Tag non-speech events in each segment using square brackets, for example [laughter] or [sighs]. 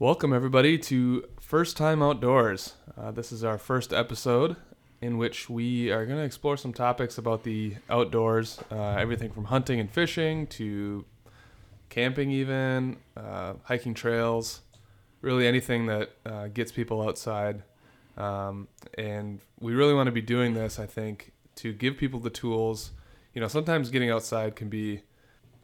Welcome, everybody, to First Time Outdoors. Uh, this is our first episode in which we are going to explore some topics about the outdoors uh, everything from hunting and fishing to camping, even, uh, hiking trails, really anything that uh, gets people outside. Um, and we really want to be doing this, I think, to give people the tools. You know, sometimes getting outside can be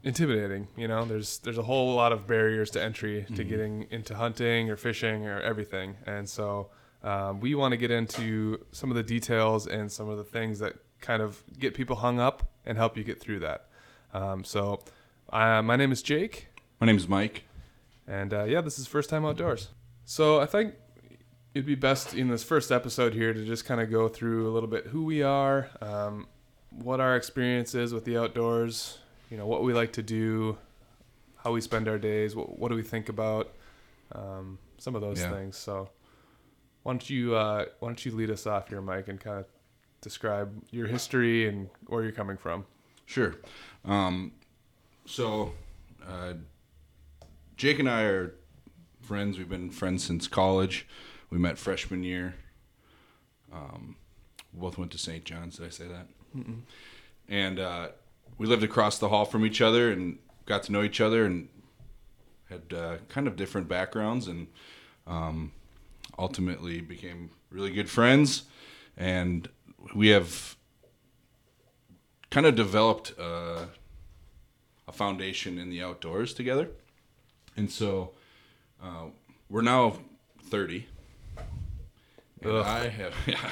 intimidating. You know, there's there's a whole lot of barriers to entry to Mhm. getting into hunting or fishing or everything, and so um, we want to get into some of the details and some of the things that kind of get people hung up and help you get through that. Um, so, uh, my name is Jake, My name is Mike. and uh, yeah, this is first time outdoors. So I think it'd be best in this first episode here to just kind of go through a little bit who we are, um, what our experience is with the outdoors, you know, what we like to do, how we spend our days, what, what do we think about, um, some of those Yeah. things. So why don't you uh, why don't you lead us off here, Mike, and kind of describe your history and where you're coming from. Sure. Um, so, uh, Jake and I are friends. We've been friends since college. We met freshman year. Um, both went to St. John's. Did I say that? Mm-mm. And uh, we lived across the hall from each other and got to know each other and had uh, kind of different backgrounds and um, ultimately became really good friends. And we have kind of developed uh, a foundation in the outdoors together. And so uh, we're now 30. And Ugh. I have, [laughs] yeah,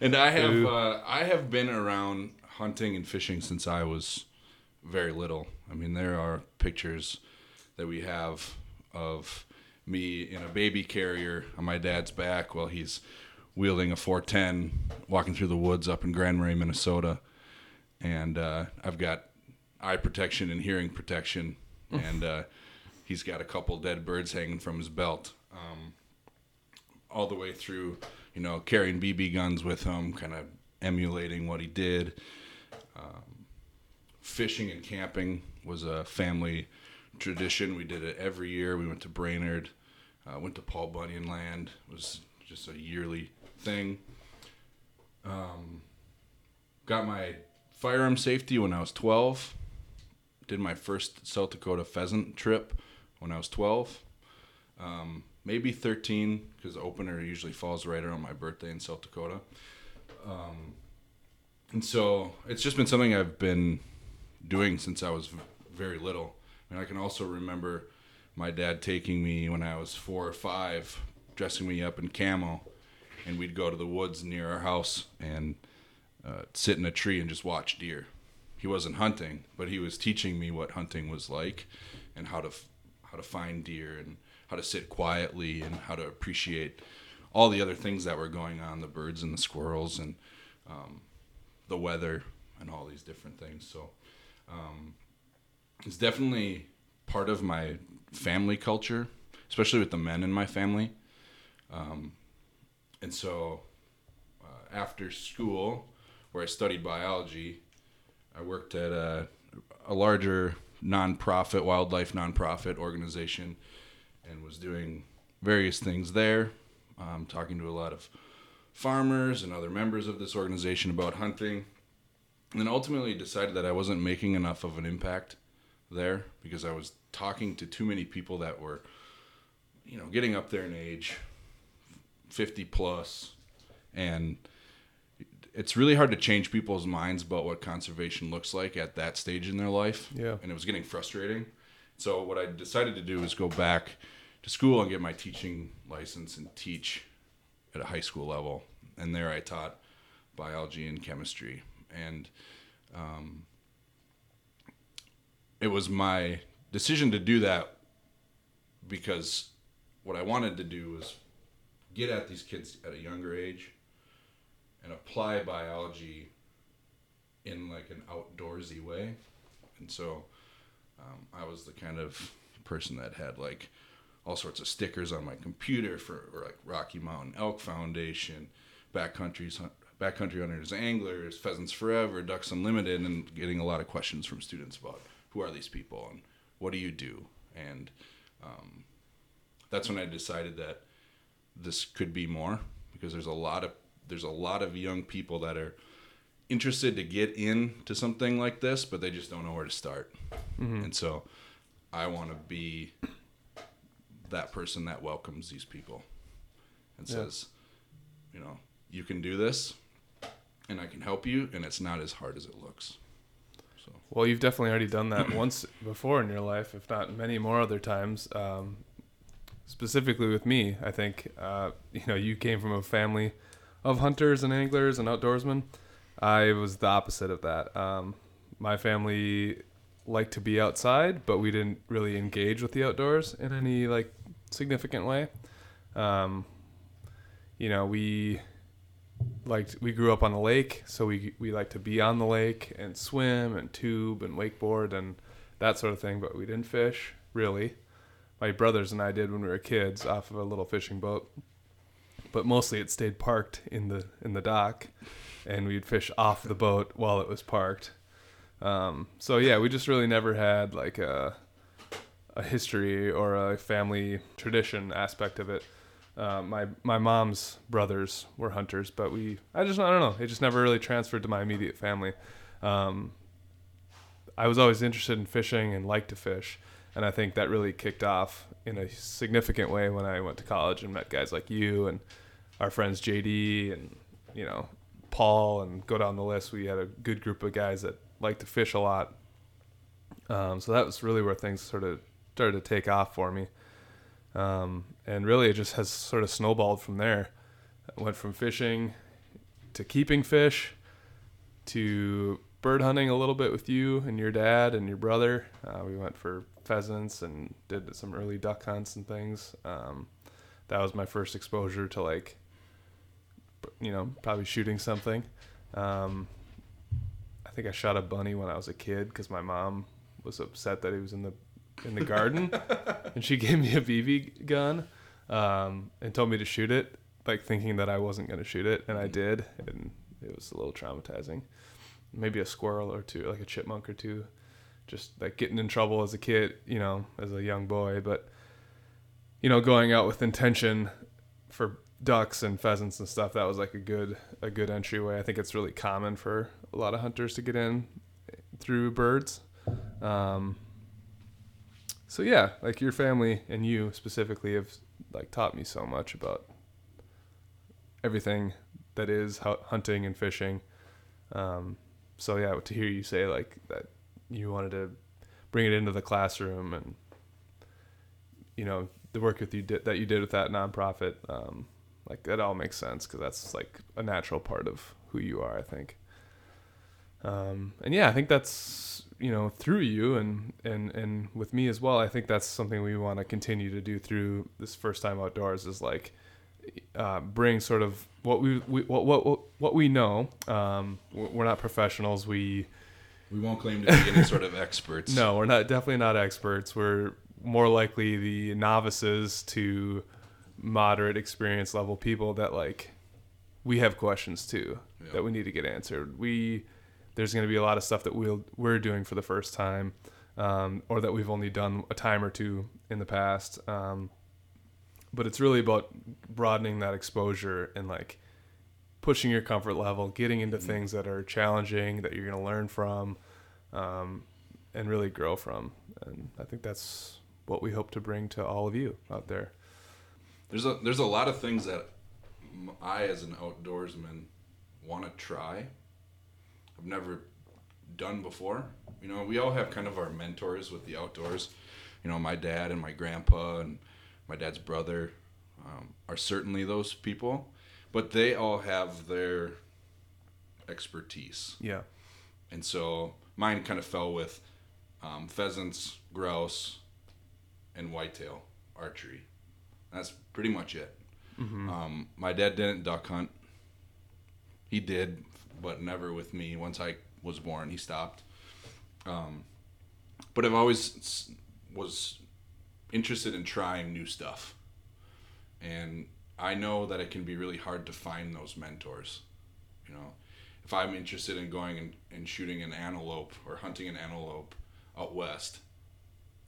and I have, uh, I have been around hunting and fishing since I was very little. I mean, there are pictures that we have of me in a baby carrier on my dad's back while he's wielding a 410, walking through the woods up in Grand Marais, Minnesota. And uh, I've got eye protection and hearing protection, and uh, he's got a couple dead birds hanging from his belt. Um, all the way through, you know, carrying BB guns with him, kind of emulating what he did. Um, fishing and camping was a family tradition. We did it every year. We went to Brainerd, uh, went to Paul Bunyan Land. It was just a yearly thing. Um, got my firearm safety when I was 12. Did my first South Dakota pheasant trip when I was 12. Um, maybe 13 because opener usually falls right around my birthday in South Dakota. Um, and so it's just been something I've been doing since I was very little. I mean, I can also remember my dad taking me when I was four or five, dressing me up in camo, and we'd go to the woods near our house and uh, sit in a tree and just watch deer. He wasn't hunting, but he was teaching me what hunting was like and how to how to find deer and how to sit quietly and how to appreciate all the other things that were going on the birds and the squirrels and um, the weather and all these different things. So um, it's definitely part of my family culture especially with the men in my family. Um, and so uh, after school where i studied biology i worked at a, a larger nonprofit wildlife nonprofit organization and was doing various things there, um, talking to a lot of farmers and other members of this organization about hunting. And then ultimately decided that I wasn't making enough of an impact there because I was talking to too many people that were, you know, getting up there in age, 50 plus, and it's really hard to change people's minds about what conservation looks like at that stage in their life. Yeah. And it was getting frustrating. So what I decided to do was go back to school and get my teaching license and teach at a high school level. And there I taught biology and chemistry. And um, it was my decision to do that because what I wanted to do was get at these kids at a younger age and apply biology in like an outdoorsy way. And so um, I was the kind of person that had like all sorts of stickers on my computer for like Rocky Mountain Elk Foundation, backcountry's backcountry hunters, anglers, pheasants forever, ducks unlimited, and getting a lot of questions from students about who are these people and what do you do, and um, that's when I decided that this could be more because there's a lot of there's a lot of young people that are interested to get into something like this, but they just don't know where to start. And so I want to be that person that welcomes these people and Yeah. says, you know, you can do this and I can help you and it's not as hard as it looks. So Well, you've definitely already done that once before in your life, if not many more other times. Um, specifically with me, I think uh, you know you came from a family of hunters and anglers and outdoorsmen. I was the opposite of that. Um, my family liked to be outside, but we didn't really engage with the outdoors in any like significant way. Um, you know, we liked we grew up on the lake, so we we like to be on the lake and swim and tube and wakeboard and that sort of thing, but we didn't fish really. My brothers and I did when we were kids off of a little fishing boat. But mostly it stayed parked in the in the dock and we'd fish off the boat while it was parked. Um, so yeah, we just really never had like a a history or a family tradition aspect of it. Uh, my my mom's brothers were hunters, but we I just I don't know. It just never really transferred to my immediate family. Um, I was always interested in fishing and liked to fish, and I think that really kicked off in a significant way when I went to college and met guys like you and our friends JD and you know Paul and go down the list. We had a good group of guys that liked to fish a lot. Um, so that was really where things sort of started to take off for me. Um, and really, it just has sort of snowballed from there. I went from fishing to keeping fish to bird hunting a little bit with you and your dad and your brother. Uh, we went for pheasants and did some early duck hunts and things. Um, that was my first exposure to like, you know, probably shooting something. Um, I think I shot a bunny when I was a kid because my mom was upset that he was in the in the garden, [laughs] and she gave me a BB gun um, and told me to shoot it, like thinking that I wasn't going to shoot it, and I did, and it was a little traumatizing. Maybe a squirrel or two, like a chipmunk or two, just like getting in trouble as a kid, you know, as a young boy, but you know, going out with intention for ducks and pheasants and stuff, that was like a good a good entryway. I think it's really common for a lot of hunters to get in through birds. Um, so yeah, like your family and you specifically have like taught me so much about everything that is hunting and fishing. Um, so yeah, to hear you say like that you wanted to bring it into the classroom and you know the work with you did that you did with that nonprofit, um, like that all makes sense because that's like a natural part of who you are, I think. Um, and yeah, I think that's you know through you and and and with me as well. I think that's something we want to continue to do through this first time outdoors is like uh, bring sort of what we, we what what what we know. Um, we're not professionals. We we won't claim to be any sort of experts. [laughs] no, we're not definitely not experts. We're more likely the novices to moderate experience level people that like we have questions too Yeah. that we need to get answered. We there's going to be a lot of stuff that we'll we're doing for the first time, um, or that we've only done a time or two in the past. Um, but it's really about broadening that exposure and like pushing your comfort level, getting into things that are challenging that you're going to learn from, um, and really grow from. And I think that's what we hope to bring to all of you out there. There's a there's a lot of things that I as an outdoorsman, want to try. I've never done before. You know, we all have kind of our mentors with the outdoors. You know, my dad and my grandpa and my dad's brother um, are certainly those people, but they all have their expertise. Yeah. And so mine kind of fell with um, pheasants, grouse, and whitetail archery. That's pretty much it. Um, my dad didn't duck hunt. He did, but never with me. Once I was born, he stopped. Um, but I've always was interested in trying new stuff. And I know that it can be really hard to find those mentors. You know, if I'm interested in going and, and shooting an antelope or hunting an antelope out west,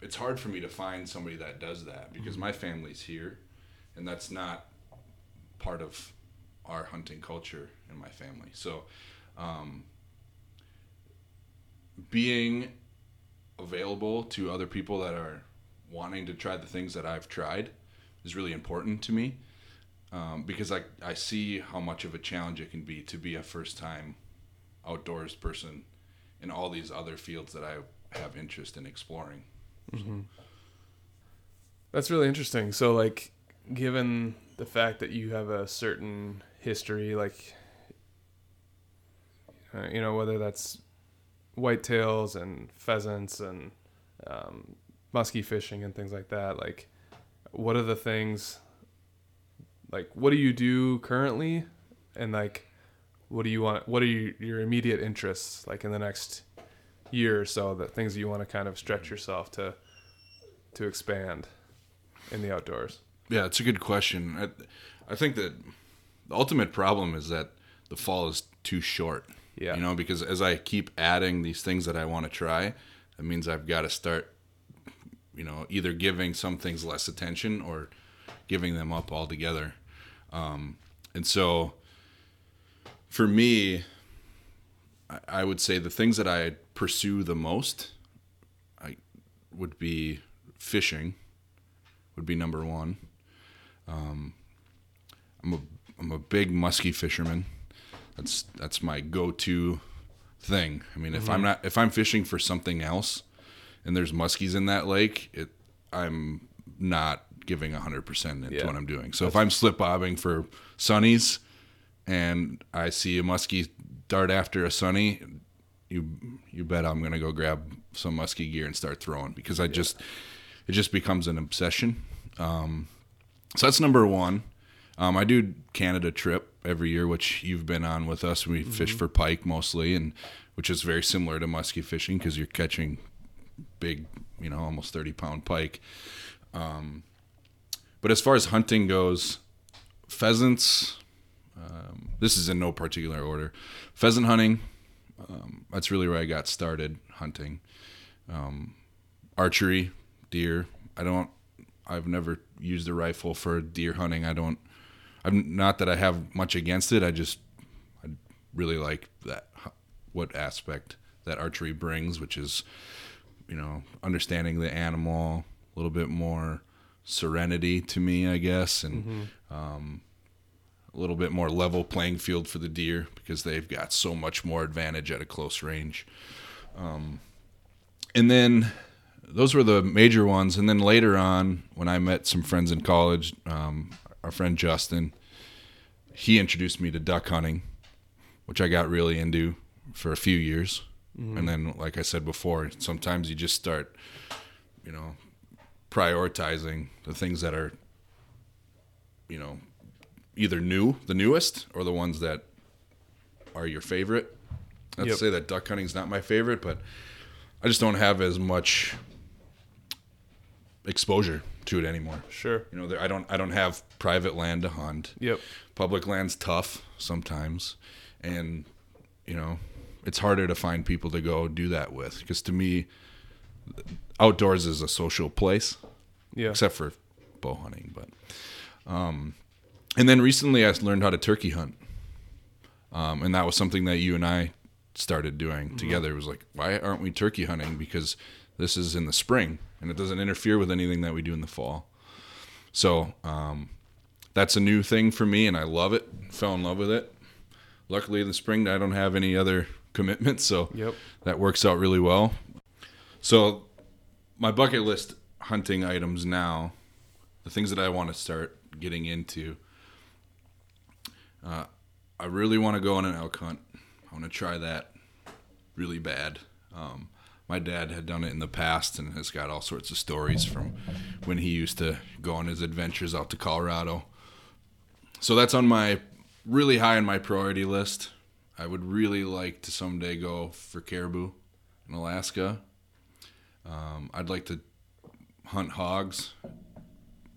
it's hard for me to find somebody that does that because my family's here, and that's not part of our hunting culture in my family. So, um, being available to other people that are wanting to try the things that I've tried is really important to me um, because I, I see how much of a challenge it can be to be a first time outdoors person in all these other fields that I have interest in exploring. Mm-hmm. That's really interesting. So, like, given the fact that you have a certain history, like, uh, you know, whether that's whitetails and pheasants and um, musky fishing and things like that, like, what are the things, like, what do you do currently? And, like, what do you want? What are you, your immediate interests, like, in the next year or so, the things you want to kind of stretch yourself to? to expand in the outdoors? Yeah, it's a good question. I, I think that the ultimate problem is that the fall is too short. Yeah. You know, because as I keep adding these things that I want to try, that means I've got to start, you know, either giving some things less attention or giving them up altogether. Um, and so for me, I, would say the things that I pursue the most I would be fishing would be number one. Um, I'm a I'm a big musky fisherman. That's that's my go-to thing. I mean, if mm-hmm. I'm not if I'm fishing for something else, and there's muskies in that lake, it I'm not giving hundred percent into yeah. what I'm doing. So that's if I'm slip bobbing for sunnies, and I see a muskie dart after a sunny, you you bet I'm gonna go grab some muskie gear and start throwing because I yeah. just it just becomes an obsession. Um, so that's number one. Um, I do Canada trip every year, which you've been on with us. We mm-hmm. fish for pike mostly, and which is very similar to musky fishing because you're catching big, you know, almost thirty pound pike. Um, but as far as hunting goes, pheasants. Um, this is in no particular order. Pheasant hunting. Um, that's really where I got started hunting. Um, archery deer. I don't. I've never used a rifle for deer hunting. I don't. I'm not that I have much against it. I just I really like that what aspect that archery brings, which is you know understanding the animal a little bit more serenity to me, I guess, and mm-hmm. um, a little bit more level playing field for the deer because they've got so much more advantage at a close range. Um, and then those were the major ones. And then later on, when I met some friends in college, um, our friend Justin, he introduced me to duck hunting, which I got really into for a few years. Mm-hmm. And then, like I said before, sometimes you just start, you know, prioritizing the things that are, you know, either new, the newest, or the ones that are your favorite. Not yep. to say that duck hunting is not my favorite, but I just don't have as much exposure to it anymore. Sure. You know, there, I don't I don't have private land to hunt. Yep. Public land's tough sometimes, and you know, it's harder to find people to go do that with because to me, outdoors is a social place. Yeah. Except for bow hunting, but um, and then recently I learned how to turkey hunt. Um, and that was something that you and I started doing mm-hmm. together. It was like, why aren't we turkey hunting? Because this is in the spring and it doesn't interfere with anything that we do in the fall. So um, that's a new thing for me, and I love it. Fell in love with it. Luckily, in the spring, I don't have any other [laughs] commitments, so yep. that works out really well. So, my bucket list hunting items now, the things that I want to start getting into. Uh, I really want to go on an elk hunt. I want to try that really bad. Um, my dad had done it in the past and has got all sorts of stories from when he used to go on his adventures out to Colorado. So that's on my really high on my priority list. I would really like to someday go for caribou in Alaska. Um, I'd like to hunt hogs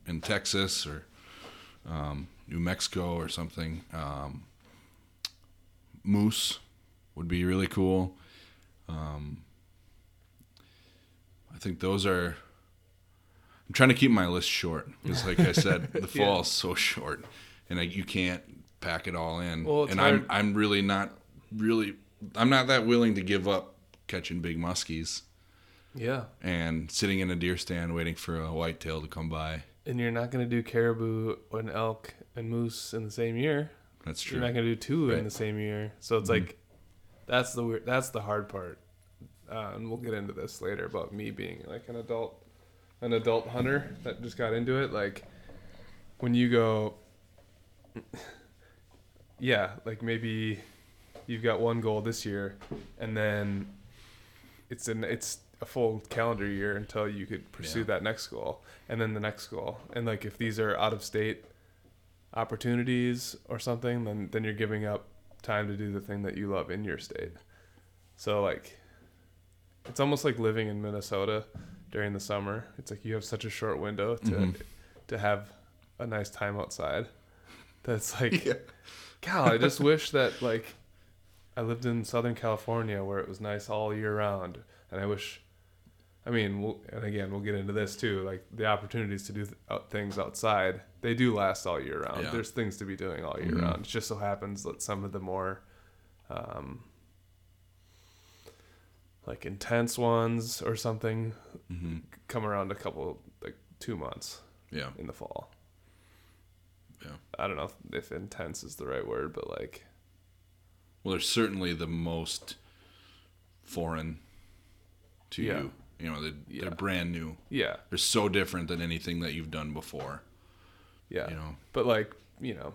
in Texas or um, New Mexico or something. Um, moose would be really cool. Um, I think those are I'm trying to keep my list short because, like I said, [laughs] the fall is so short, and like you can't pack it all in. Well, and hard- I'm I'm really not really I'm not that willing to give up catching big muskies Yeah. and sitting in a deer stand waiting for a whitetail to come by. And you're not gonna do caribou and elk and moose in the same year. That's true. You're not gonna do two Right. in the same year. So it's mm-hmm. like that's the weird, that's the hard part. Uh, and we'll get into this later about me being like an adult, an adult hunter that just got into it. Like when you go, [laughs] yeah, like maybe you've got one goal this year, and then it's an it's a full calendar year until you could pursue Yeah. that next goal, and then the next goal. And like if these are out of state opportunities or something, then then you're giving up time to do the thing that you love in your state. So like it's almost like living in Minnesota during the summer. It's like you have such a short window to Mhm. to have a nice time outside. That's [laughs] like Yeah. God, I just wish that like I lived in Southern California where it was nice all year round, and I wish. I mean, we'll, and again, we'll get into this too. Like the opportunities to do th- things outside, they do last all year round. Yeah. There's things to be doing all year Mhm. round. It just so happens that some of the more, um, like intense ones or something, hmm come around a couple like two months Yeah. in the fall. Yeah. I don't know if, if intense is the right word, but like Well, they're certainly the most foreign to Yeah. you. You know, they're, Yeah. they're brand new. yeah, They're so different than anything that you've done before. yeah. You know, but like you know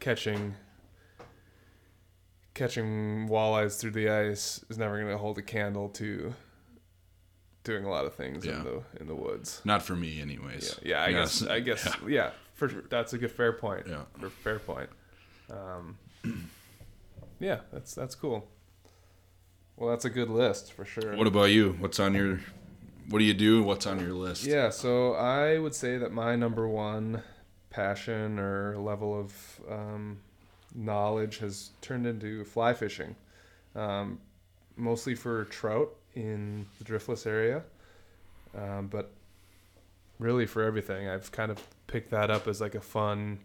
catching catching walleyes through the ice is never going to hold a candle to doing a lot of things Yeah. in the in the woods not for me, anyways. yeah i Yes. guess i guess yeah, for sure that's a good fair point Yeah. for fair point um yeah that's that's cool well that's a good list for sure What about you? What's on your? What do you do? What's on your list? Yeah, so I would say that my number one passion or level of um, knowledge has turned into fly fishing, um, mostly for trout in the driftless area, um, but really for everything. I've kind of picked that up as like a fun,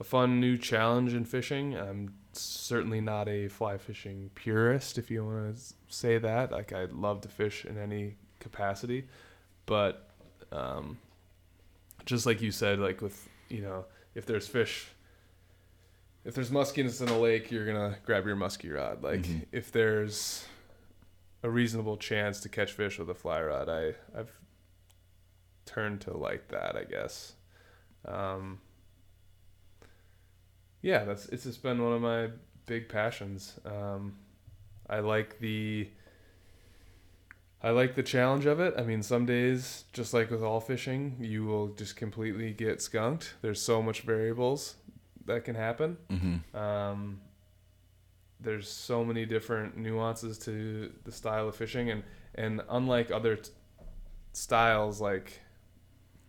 a fun new challenge in fishing. I'm certainly not a fly fishing purist, if you want to say that. Like I love to fish in any capacity, but um, just like you said, like with you know, if there's fish, if there's muskiness in a lake, you're gonna grab your musky rod. Like Mhm. if there's a reasonable chance to catch fish with a fly rod, I I've turned to like that, I guess. Um, yeah, that's it's just been one of my big passions. Um, I like the I like the challenge of it. I mean, some days, just like with all fishing, you will just completely get skunked. There's so much variables that can happen. Mm-hmm. Um, there's so many different nuances to the style of fishing, and and unlike other t- styles, like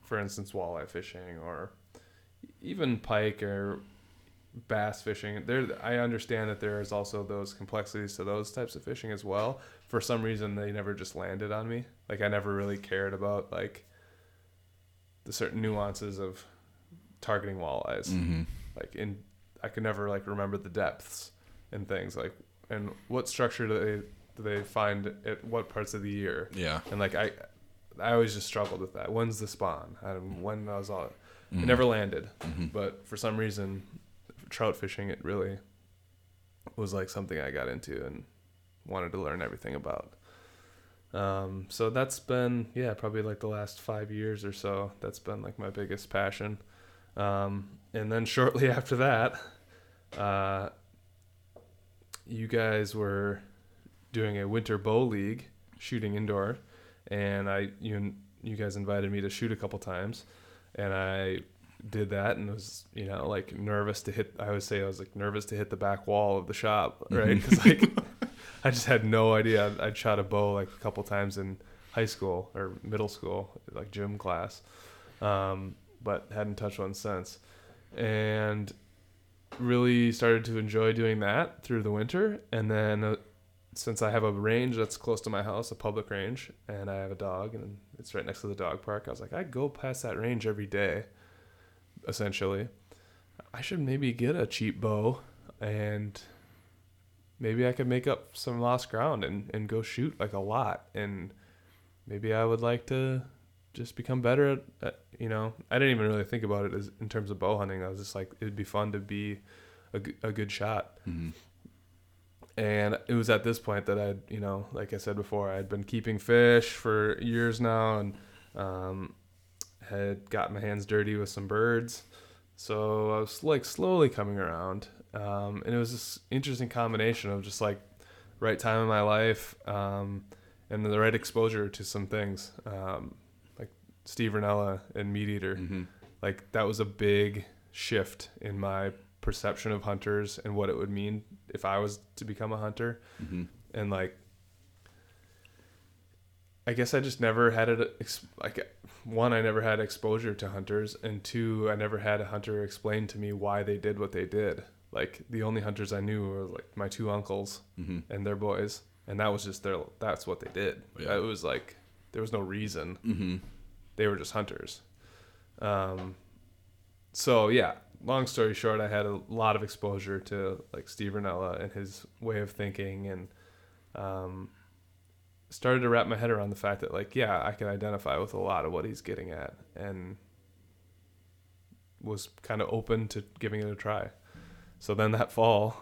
for instance walleye fishing or even pike or bass fishing, there I understand that there is also those complexities to those types of fishing as well. For some reason, they never just landed on me. Like I never really cared about like the certain nuances of targeting walleyes Mm-hmm. Like in I could never like remember the depths and things like and what structure do they do they find at what parts of the year Yeah. and like I I always just struggled with that when's the spawn I don't, when that was all Mhm. it never landed Mhm. but for some reason trout fishing it really was like something I got into and wanted to learn everything about um, so that's been yeah probably like the last five years or so that's been like my biggest passion um, and then shortly [laughs] after that uh, you guys were doing a winter bow league shooting indoor. And I you you guys invited me to shoot a couple times. And I did that and was you know like nervous to hit I would say I was like nervous to hit the back wall of the shop right? [laughs] Because like I just had no idea. I'd, I'd shot a bow like a couple times in high school or middle school like gym class. Um, but hadn't touched one since. And really started to enjoy doing that through the winter. And then uh, since I have a range that's close to my house, a public range, and I have a dog, and it's right next to the dog park, I was like, I go past that range every day, essentially. I should maybe get a cheap bow, and maybe I could make up some lost ground and, and go shoot like a lot, and maybe I would like to just become better at, at you know, I didn't even really think about it as in terms of bow hunting. I was just like, it'd be fun to be a good shot. Hmm and it was at this point that I'd, you know, like I said before, I'd been keeping fish for years now, and um, had got my hands dirty with some birds. So I was like slowly coming around, um, and it was this interesting combination of just like right time in my life, um, and the right exposure to some things, um, Steve Rinella and Meat Eater hmm like that was a big shift in my perception of hunters and what it would mean if I was to become a hunter. hmm And like, I guess I just never had it. Ex- like, one, I never had exposure to hunters, and two, I never had a hunter explain to me why they did what they did. Like the only hunters I knew were like my two uncles hmm and their boys, and that was just their. That's what they did. Yeah. It was like there was no reason hmm they were just hunters. Um, so yeah, long story short, I had a lot of exposure to like Steve Rinella and his way of thinking, and um, started to wrap my head around the fact that like yeah, I can identify with a lot of what he's getting at, and was kind of open to giving it a try. So then that fall,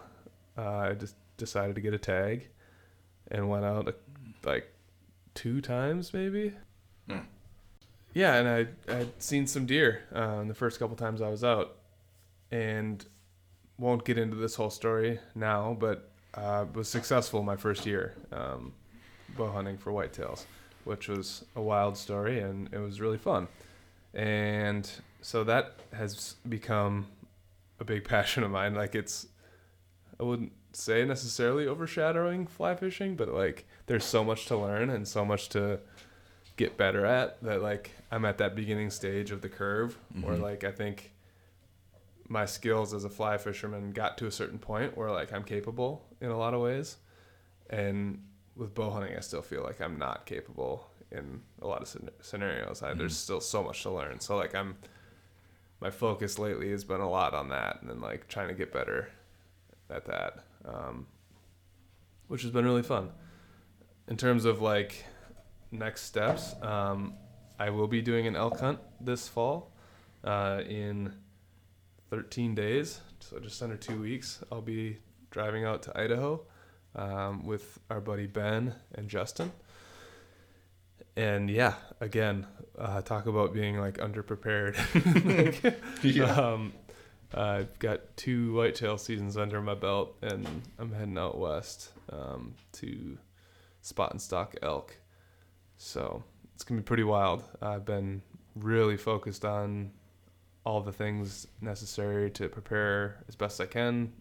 uh, I just decided to get a tag, and went out like two times maybe. Hmm. Yeah, and I I'd seen some deer uh, the first couple times I was out, and won't get into this whole story now, but uh, was successful my first year um, bow hunting for whitetails, which was a wild story and it was really fun, and so that has become a big [laughs] passion of mine. Like it's, I wouldn't say necessarily overshadowing fly fishing, but like there's so much to learn and so much to get better at that like I'm at that beginning stage of the curve where Mhm. like I think my skills as a fly fisherman got to a certain point where like I'm capable in a lot of ways. And with bow hunting I still feel like I'm not capable in a lot of scen- scenarios. I, there's still so much to learn. So like I'm my focus lately has been a lot on that and then like trying to get better at that um, which has been really fun. In terms of like next steps um, i will be doing an elk hunt this fall uh, in 13 days so just under two weeks i'll be driving out to idaho um, with our buddy ben and justin and yeah again uh, talk about being like underprepared like, [laughs] Yeah. um, I've got two whitetail seasons under my belt, and I'm heading out west um, to spot and stalk elk. So it's gonna be pretty wild. I've been really focused on all the things necessary to prepare as best I can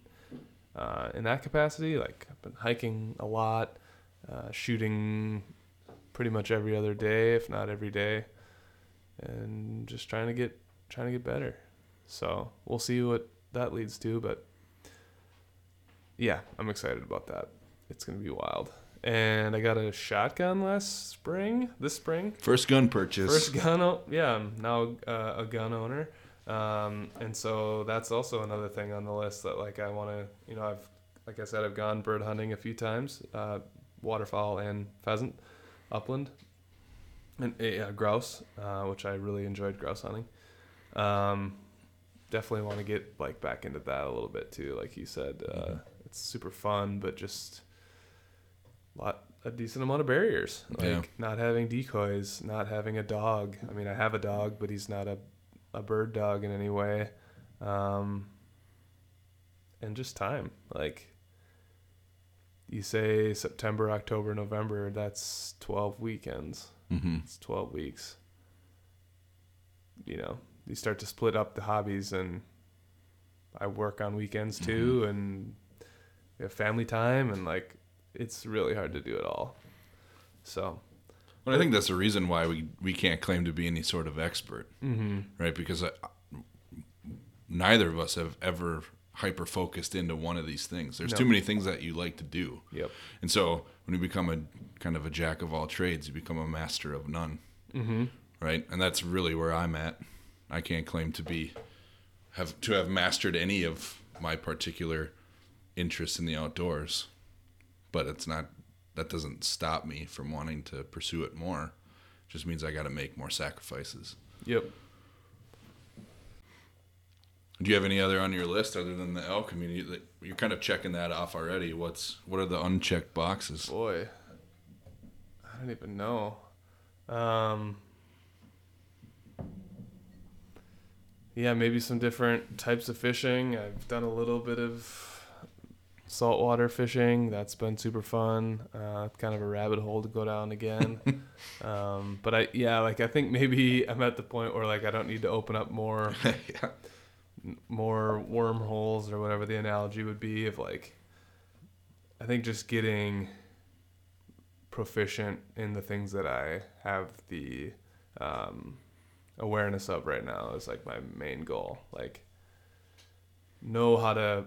uh, in that capacity. Like I've been hiking a lot, uh, shooting pretty much every other day, if not every day, and just trying to get trying to get better. So we'll see what that leads to, but yeah, I'm excited about that. It's gonna be wild. And I got a shotgun last spring, this spring. First gun purchase. First gun, o- yeah, I'm now uh, a gun owner, um, and so that's also another thing on the list that like I want to, you know, I've like I said, I've gone bird hunting a few times, uh, waterfowl and pheasant, upland, and uh, grouse, uh, which I really enjoyed grouse hunting. Um, definitely want to get like back into that a little bit too, like you said. Uh, Mhm. It's super fun, but just lot a decent amount of barriers. Like Yeah. not having decoys not having a dog. I mean i have a dog but he's not a, a bird dog in any way. Um, and just time. Like you say september october november that's 12 weekends. Hmm it's 12 weeks. You know you start to split up the hobbies and i work on weekends too and we have family time and like it's really hard to do it all so Well, I think that's the reason why we, we can't claim to be any sort of expert, mm-hmm. right? Because I, neither of us have ever hyper focused into one of these things. There's No. too many things that you like to do. Yep. And so when you become a kind of a jack of all trades, you become a master of none. Mm-hmm. Right? And that's really where I'm at. I can't claim to be have to have mastered any of my particular interests in the outdoors. But it's not that doesn't stop me from wanting to pursue it more. It just means I got to make more sacrifices. Yep. Do you have any other on your list other than the elk? I mean, you, you're kind of checking that off already. What's what are the unchecked boxes? Boy, I don't even know. Um, yeah, maybe some different types of fishing. I've done a little bit of saltwater fishing. That's been super fun. Uh, kind of a rabbit hole to go down again. [laughs] um, but I, yeah, like I think maybe I'm at the point where like I don't need to open up more [laughs] yeah. more wormholes or whatever the analogy would be of like I think just getting proficient in the things that I have the um, awareness of right now is like my main goal. Like know how to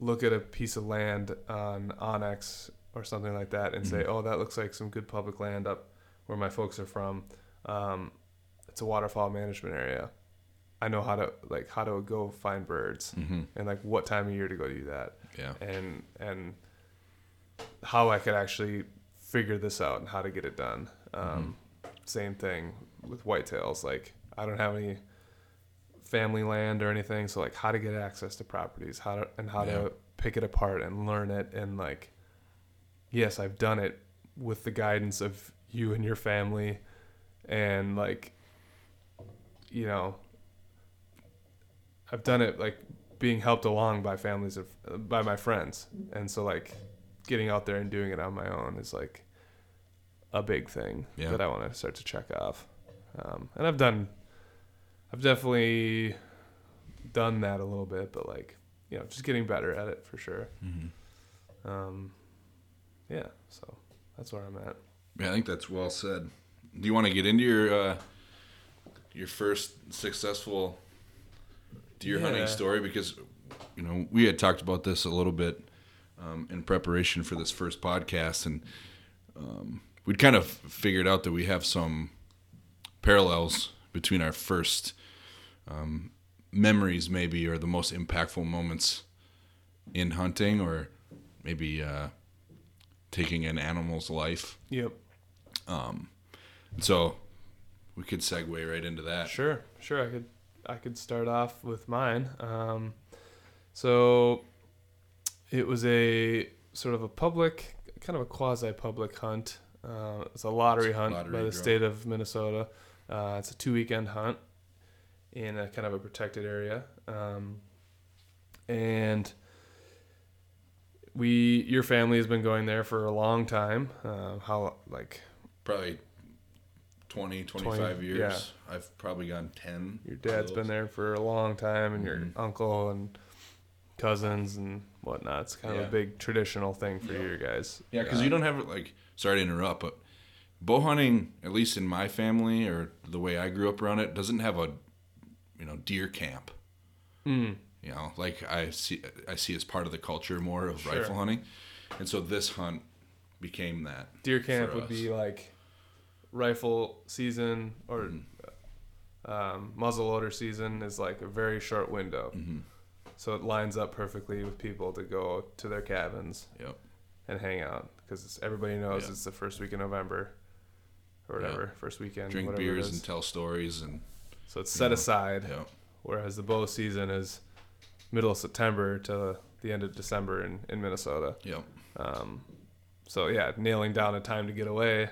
look at a piece of land on onX or something like that and say, Mhm. "Oh, that looks like some good public land up where my folks are from. Um, it's a waterfowl management area. I know how to like how to go find birds hmm and like what time of year to go do that Yeah. and and how I could actually figure this out and how to get it done. Um, Same thing with whitetails. Like I don't have any family land or anything, so like how to get access to properties, how to and how Yeah. to pick it apart and learn it and like yes, I've done it with the guidance of you and your family and like you know I've done it like being helped along by families of by my friends and so like getting out there and doing it on my own is like a big thing Yeah. that I want to start to check off um, and I've done I've definitely done that a little bit but like you know just getting better at it for sure hmm um, yeah so that's where I'm at Yeah, I think that's well said. Do you want to get into your uh, your first successful deer hunting story? Because you know we had talked about this a little bit um, in preparation for this first podcast, and um, we'd kind of figured out that we have some parallels between our first um, memories, maybe, or the most impactful moments in hunting, or maybe uh, taking an animal's life. yep Um, So we could segue right into that. Sure, sure. I could I could start off with mine. Um, so it was a sort of a public, kind of a quasi public hunt. Uh, it's a lottery hunt Lottery by the draw. state of Minnesota. Uh, it's a two weekend hunt in a kind of a protected area, um, and we your family has been going there for a long time. Uh, how like Probably 20, 25 20, years. yeah. I've probably gone 10. Your dad's been there for a long time, and your Mhm. uncle and cousins and whatnot. It's kind of a big traditional thing for Yeah. you guys. Yeah, because you don't have, like, sorry to interrupt, but bow hunting, at least in my family or the way I grew up around it, doesn't have a, you know, deer camp. Mm, You know, like I see, I see as part of the culture more of Sure. rifle hunting, and so this hunt became that. deer camp would be like rifle season or Mhm. um, muzzleloader season is like a very short window, hmm so it lines up perfectly with people to go to their cabins Yep. and hang out because everybody knows Yeah. it's the first week of November or whatever, first weekend, Drink whatever beers it is. and tell stories and so it's set Yeah. aside. yeah. whereas the bow season is middle of September to the end of December in, in Minnesota. Yep. Um, so yeah, nailing down a time to get away,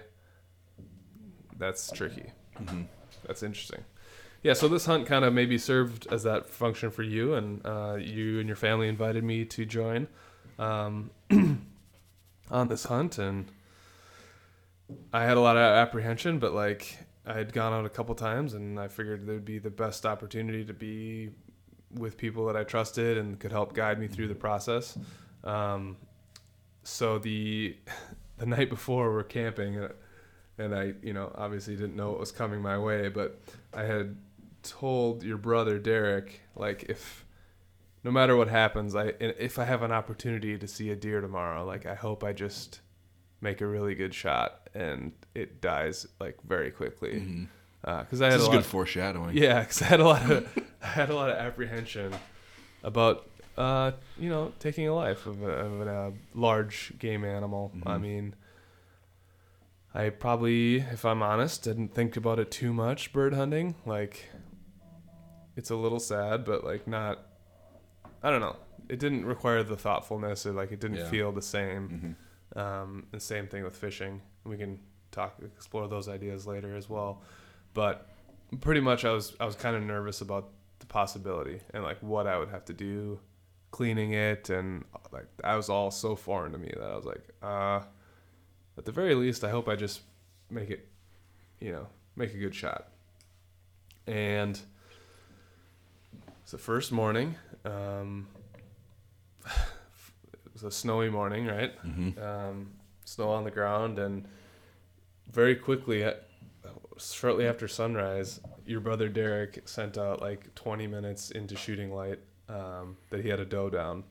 that's tricky. hmm That's interesting. Yeah, so this hunt kind of maybe served as that function for you, and uh, you and your family invited me to join um, [clears throat] on this hunt, and I had a lot of apprehension, but like I had gone out a couple times, and I figured it would be the best opportunity to be with people that I trusted and could help guide me through the process. Um, so the [laughs] the night before we're camping, uh, and I, you know, obviously didn't know what was coming my way, but I had told your brother Derek, like, if no matter what happens, I if I have an opportunity to see a deer tomorrow, like I hope I just make a really good shot and it dies like very quickly. Mm-hmm. Because I had This a is good foreshadowing. yeah, because I had a lot of [laughs] I had a lot of apprehension about uh, you know taking a life of a, of a uh, large game animal. I Mhm. mean, I probably, if I'm honest, didn't think about it too much. Bird hunting, like, it's a little sad, but like not. I don't know. It didn't require the thoughtfulness, or like it didn't Yeah. feel the same. Mhm. Um, the same thing with fishing. We can talk, explore those ideas later as well. But pretty much, I was I was kind of nervous about the possibility and like what I would have to do, cleaning it, and like that was all so foreign to me that I was like, uh, at the very least, I hope I just make it, you know, make a good shot. And it's the first morning. Um, [sighs] it was a snowy morning, right? Mhm. um, snow on the ground, and very quickly, uh, shortly after sunrise, your brother Derek sent out like 20 minutes into shooting light um, that he had a doe down,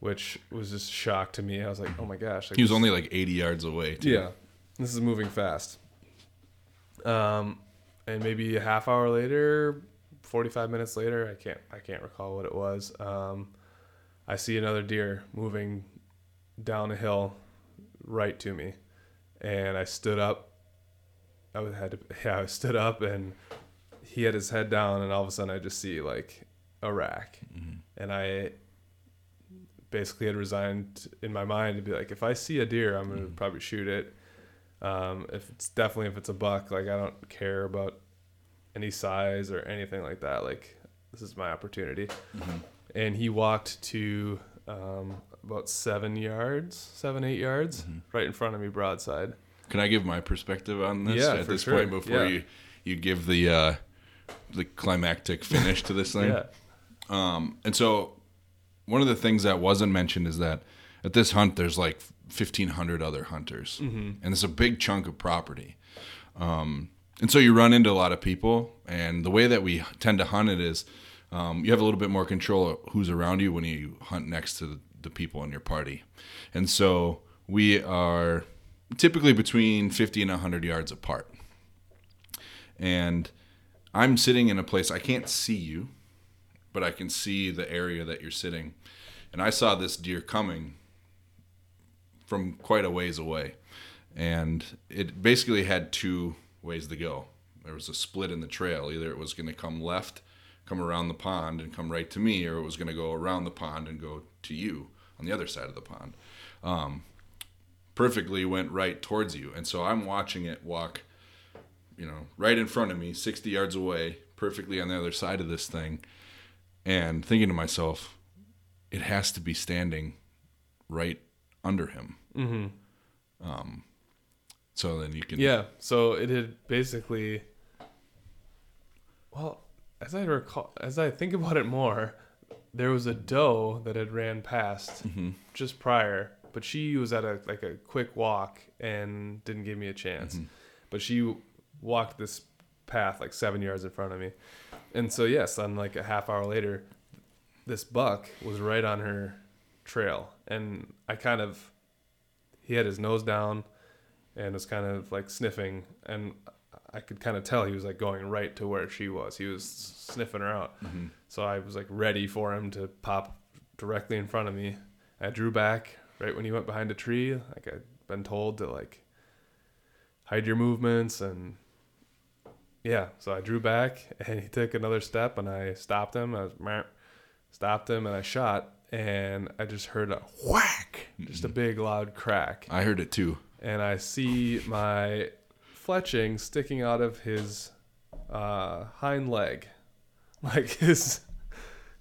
which was just a shock to me. I was like, oh my gosh! Like He was this- only like 80 yards away. Too. yeah, this is moving fast. Um, and maybe a half hour later, forty-five minutes later, I can't I can't recall what it was. Um, I see another deer moving down a hill, right to me, and I stood up. I had to [laughs] yeah I stood up and he had his head down and all of a sudden I just see like a rack, Mhm. and I basically had resigned in my mind to be like, if I see a deer, I'm gonna Mhm. probably shoot it. Um, if it's definitely if it's a buck, like I don't care about any size or anything like that. Like this is my opportunity. Mhm. And he walked to um, about seven yards, seven eight yards, Mhm. right in front of me, broadside. Can I give my perspective on this Yeah, at this sure. point before Yeah. you you give the uh, the climactic finish to this [laughs] thing? Yeah. Um, and so one of the things that wasn't mentioned is that at this hunt there's like 1500 other hunters Mm-hmm. and it's a big chunk of property um, and so you run into a lot of people and the way that we tend to hunt it is um, you have a little bit more control of who's around you when you hunt next to the, people in your party and so we are typically between 50 and 100 yards apart and i'm sitting in a place i can't see you but I can see the area that you're sitting. And I saw this deer coming from quite a ways away. And it basically had two ways to go. There was a split in the trail. Either it was going to come left, come around the pond, and come right to me, or it was going to go around the pond and go to you on the other side of the pond. Um, perfectly went right towards you. And so I'm watching it walk, you know, right in front of me, 60 yards away, perfectly on the other side of this thing and thinking to myself, it has to be standing right under him. Mm-hmm. Um, so then you can, Yeah. So it had basically. Well, as I recall, as I think about it more, there was a doe that had ran past Mhm. just prior, but she was at a like a quick walk and didn't give me a chance. Mhm. But she walked this path like seven yards in front of me, and so yes, on like a half hour later, this buck was right on her trail, and I kind of he had his nose down and was kind of like sniffing and I could kind of tell he was like going right to where she was. He was sniffing her out. Mhm. So I was like ready for him to pop directly in front of me. I drew back right when he went behind a tree. Like I'd been told to like hide your movements and yeah, so I drew back and he took another step and I stopped him. I was stopped him and I shot and I just heard a whack, just a big loud crack I heard it too. and I see my fletching sticking out of his uh, hind leg, [laughs] like his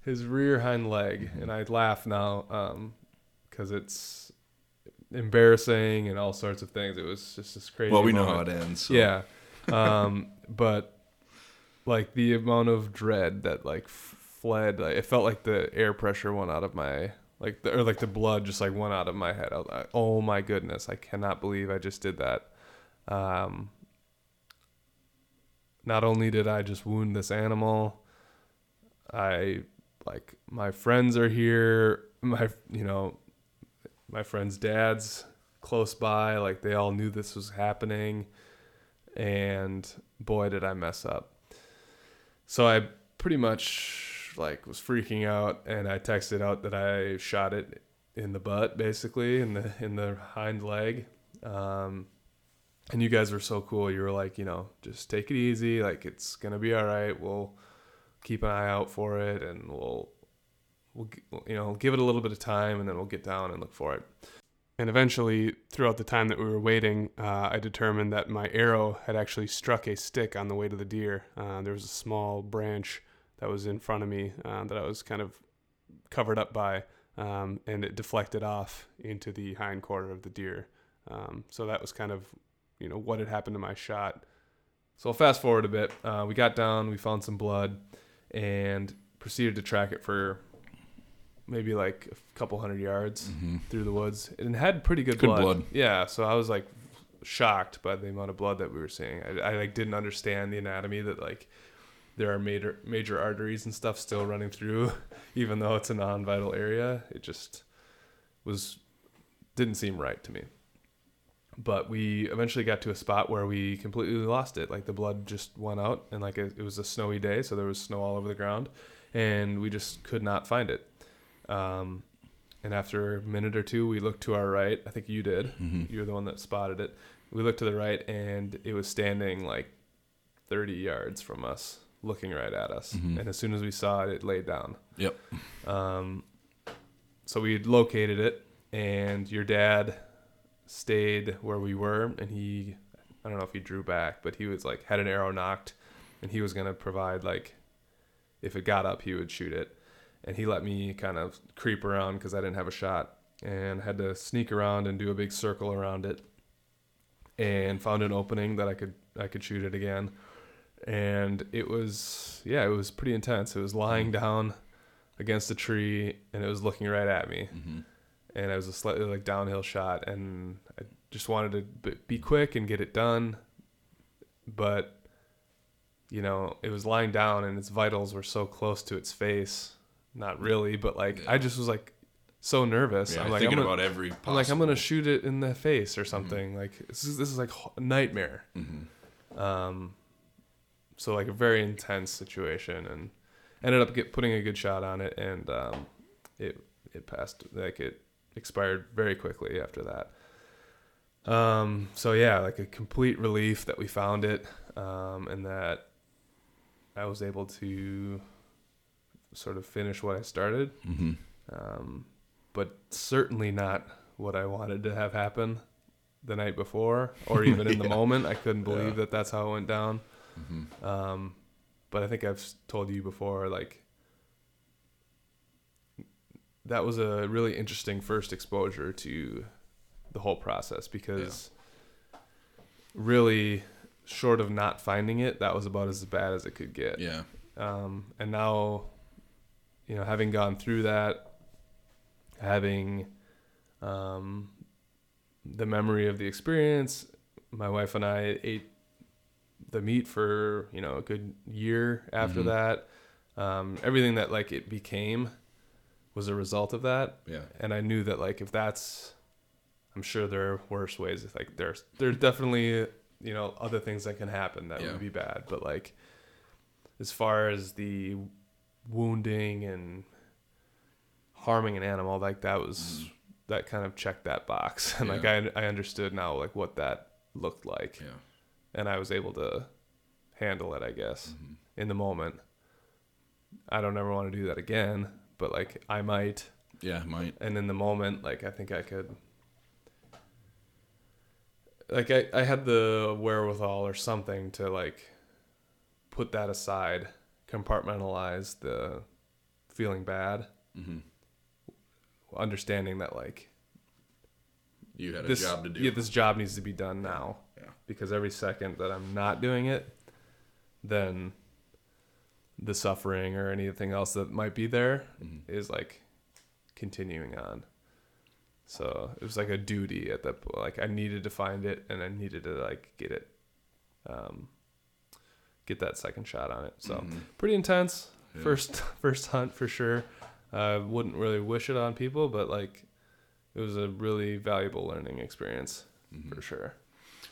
his rear hind leg, and I laugh now because it's embarrassing and all sorts of things. It was just this crazy. Well, we know how it ends. So. Yeah, um, [laughs] but like the amount of dread that like f- fled, like, it felt like the air pressure went out of my like the, or like the blood just like went out of my head. I was like, oh my goodness, I cannot believe I just did that. Um, not only did I just wound this animal, I like my friends are here. My you know, my friends' dads close by. Like they all knew this was happening, and boy, did I mess up. So I pretty much like was freaking out, and I texted out that I shot it in the butt, basically in the in the hind leg. Um, and you guys were so cool. You were like, you know, just take it easy. Like it's gonna be all right. We'll keep an eye out for it, and we'll we'll you know give it a little bit of time, and then we'll get down and look for it. And eventually, throughout the time that we were waiting, uh, I determined that my arrow had actually struck a stick on the way to the deer. Uh, there was a small branch that was in front of me uh, that I was kind of covered up by, um, and it deflected off into the hind quarter of the deer. Um, so that was kind of, you know, what had happened to my shot. So I'll fast forward a bit. Uh, we got down, we found some blood, and proceeded to track it for maybe like a couple hundred yards Mm-hmm. through the woods, and it had pretty good, Good blood. blood. Yeah, so I was like shocked by the amount of blood that we were seeing. I, I like didn't understand the anatomy that like there are major major arteries and stuff still running through, [laughs] even though it's a non-vital area. It just was didn't seem right to me. But we eventually got to a spot where we completely lost it. Like the blood just went out, and like it, it was a snowy day, so there was snow all over the ground, and we just could not find it. Um, and after a minute or two, we looked to our right. I think you did. Mm-hmm. You were the one that spotted it. We looked to the right, and it was standing like 30 yards from us, looking right at us. Mhm. And as soon as we saw it, it laid down. Yep. Um, so we located it, and your dad stayed where we were, and he, I don't know if he drew back, but he was like had an arrow nocked, and he was gonna provide like, if it got up, he would shoot it, and he let me kind of creep around because I didn't have a shot, and had to sneak around and do a big circle around it, and found an opening that I could I could shoot it again, and it was yeah it was pretty intense. It was lying down against a tree and it was looking right at me Mm-hmm. And it was a slightly like downhill shot and i just wanted to be quick and get it done. But you know it was lying down and its vitals were so close to its face. Not really but like i just was like so nervous. Yeah, i'm like thinking I'm gonna, about every. I'm like i'm gonna shoot it in the face or something. Like this is this is like a nightmare. Mhm. um, so like a very intense situation, and ended up get putting a good shot on it, and um, it it passed like it expired very quickly after that. Um, so yeah, like a complete relief that we found it, um, and that I was able to sort of finish what I started Mhm. um, but certainly not what I wanted to have happen the night before or even in the [laughs] moment. I couldn't believe Yeah. that that's how it went down. Mhm. Um, but I think I've told you before, like that was a really interesting first exposure to the whole process because really short of not finding it, that was about as bad as it could get Yeah. um, and now you know having gone through that having um, the memory of the experience my wife and i ate the meat for you know a good year after Mhm. that um, everything that like it became was a result of that Yeah. and I knew that like if that's I'm sure there are worse ways like there's there's definitely you know other things that can happen that Yeah. would be bad but like as far as the wounding and harming an animal like that was Mm. that kind of checked that box [laughs] and like I I understood now like what that looked like Yeah. and I was able to handle it I guess Mhm. in the moment I don't ever want to do that again but like I might Yeah. Might. and in the moment like i think i could like i, I had the wherewithal or something to like put that aside compartmentalize the feeling bad Mhm. understanding that like You had a this job to do. yeah this job needs to be done now Yeah. because every second that i'm not doing it then the suffering or anything else that might be there Mhm. is like continuing on. So it was like a duty at that point. Like I needed to find it and I needed to like get it, um, get that second shot on it. So Mhm. pretty intense. First [laughs] first hunt for sure. I wouldn't really wish it on people, but like it was a really valuable learning experience Mm-hmm. for sure.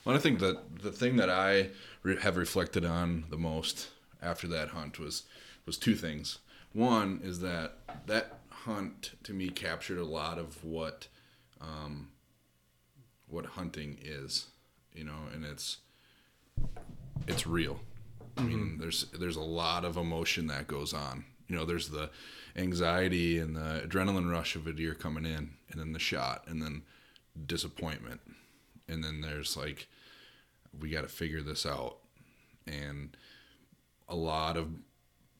Well, I think that the thing that I re- have reflected on the most after that hunt was was two things. One is that that hunt to me captured a lot of what um, what hunting is, you know, and it's it's real. I mean, there's there's a lot of emotion that goes on. You know, there's the anxiety and the adrenaline rush of a deer coming in, and then the shot, and then disappointment, and then there's like we got to figure this out, and a lot of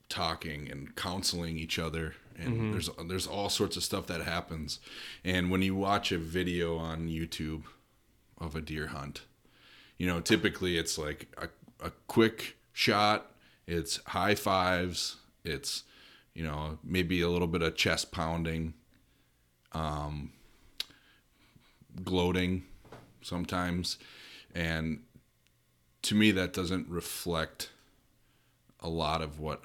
talking and counseling each other and there's there's all sorts of stuff that happens. And when you watch a video on YouTube of a deer hunt you know typically it's like a, a quick shot it's high fives it's you know maybe a little bit of chest pounding um gloating sometimes. And to me that doesn't reflect a lot of what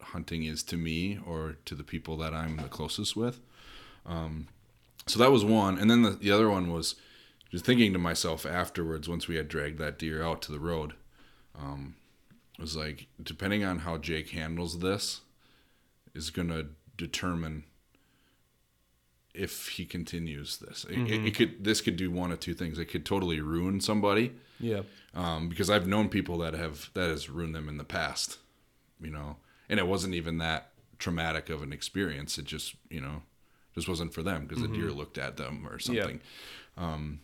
hunting is to me or to the people that I'm the closest with. Um, so that was one, and then the, the other one was just thinking to myself afterwards once we had dragged that deer out to the road. Um, it was like depending on how Jake handles this is going to determine if he continues this. It, it, it could this could do one of two things. It could totally ruin somebody Yeah. um, because I've known people that have that has ruined them in the past, you know, and it wasn't even that traumatic of an experience. It just you know just wasn't for them because the deer looked at them or something. Um,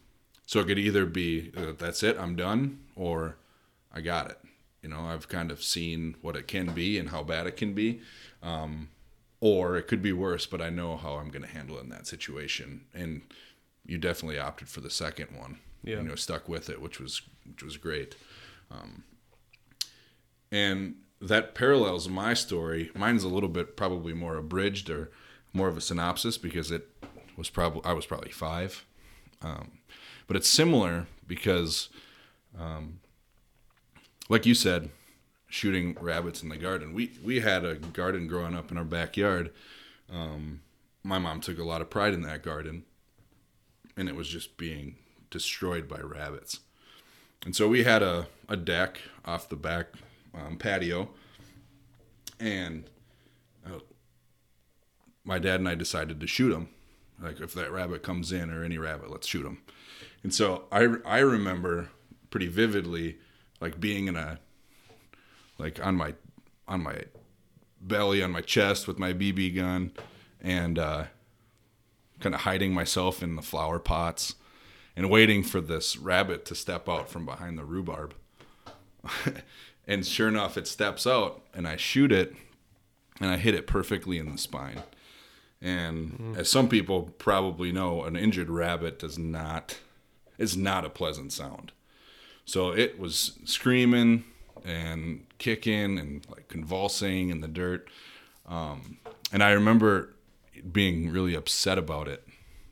so it could either be uh, that's it, I'm done, or I got it. You know, I've kind of seen what it can be and how bad it can be. Um, or it could be worse, but I know how I'm going to handle it in that situation. And you definitely opted for the second one. Yeah. You know, stuck with it, which was which was great. Um, and that parallels my story. Mine's a little bit probably more abridged or more of a synopsis because it was probably I was probably five, um, but it's similar because, um, like you said, shooting rabbits in the garden. We we had a garden growing up in our backyard. Um, my mom took a lot of pride in that garden, and it was just being destroyed by rabbits. And so we had a, a deck off the back um, patio, and uh, my dad and I decided to shoot him. Like if that rabbit comes in or any rabbit, let's shoot him. And so I I remember pretty vividly like being in a like on my on my belly on my chest with my BB gun and uh, kind of hiding myself in the flower pots and waiting for this rabbit to step out from behind the rhubarb. [laughs] and sure enough, it steps out and I shoot it and I hit it perfectly in the spine. And as some people probably know, an injured rabbit does not is not a pleasant sound. So it was screaming and kicking and like convulsing in the dirt. Um, and I remember being really upset about it.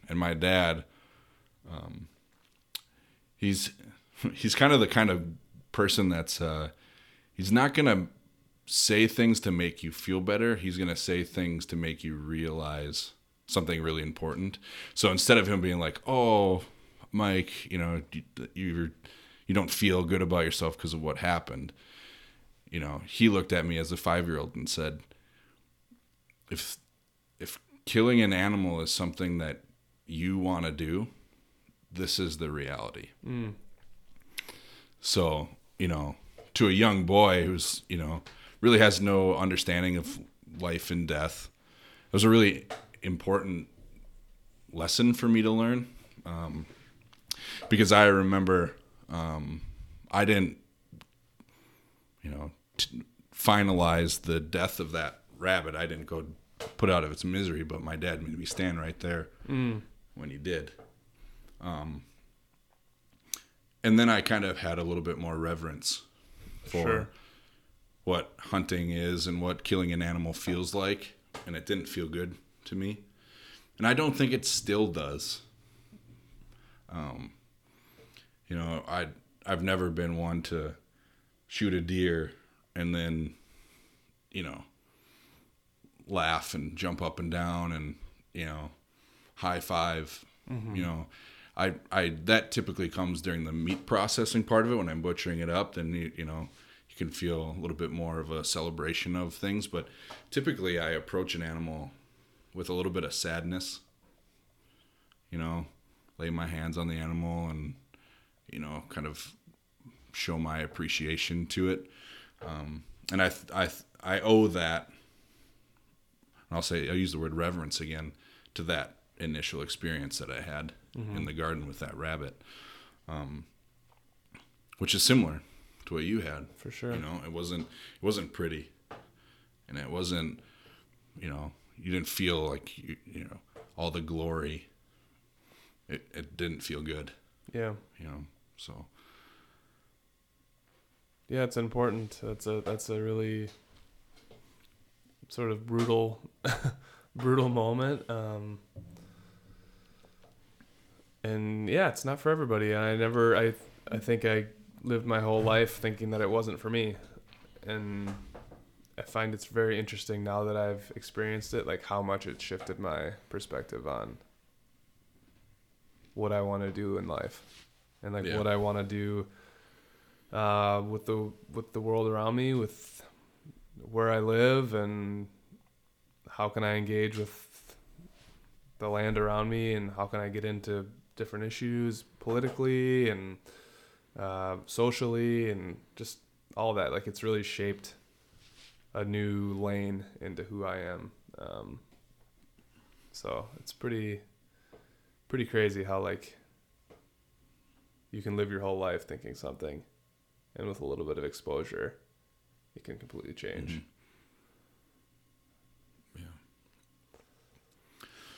And my dad, um, he's [laughs] he's kind of the kind of person that's uh, he's not gonna say things to make you feel better. He's gonna say things to make you realize something really important. So instead of him being like, "Oh, Mike, you know, you you're, you don't feel good about yourself because of what happened," you know, he looked at me as a five year old and said, "If if killing an animal is something that you want to do, this is the reality." Mm. So, you know, to a young boy who's, you know, really has no understanding of life and death, it was a really important lesson for me to learn. Um, because I remember um, I didn't, you know, t- finalize the death of that rabbit. I didn't go put out of its misery, but my dad made me stand right there when he did. Um, and then I kind of had a little bit more reverence for Sure. what hunting is and what killing an animal feels like, and it didn't feel good to me, and I don't think it still does. Um, you know, I I've never been one to shoot a deer and then, you know, laugh and jump up and down and you know high 5 you know I, I that typically comes during the meat processing part of it when I'm butchering it up then you, you know can feel a little bit more of a celebration of things but typically I approach an animal with a little bit of sadness you know lay my hands on the animal and you know kind of show my appreciation to it. Um, and I, I I owe that I'll say I'll use the word reverence again to that initial experience that I had in the garden with that rabbit, um, which is similar to what you had. For sure. You know, it wasn't it wasn't pretty, and it wasn't, you know, you didn't feel like you, you know all the glory. It it didn't feel good. Yeah. You know, so Yeah, it's important. That's a that's a really sort of brutal [laughs] brutal moment. Um and yeah, it's not for everybody. I never I I think I lived my whole life thinking that it wasn't for me. And I find it's very interesting now that I've experienced it like how much it shifted my perspective on what I want to do in life and like Yeah. what I want to do uh, with the with the world around me, with where I live, and how can I engage with the land around me, and how can I get into different issues politically and uh, socially, and just all that. Like it's really shaped a new lane into who I am. Um, so it's pretty pretty crazy how like you can live your whole life thinking something and with a little bit of exposure it can completely change Mhm.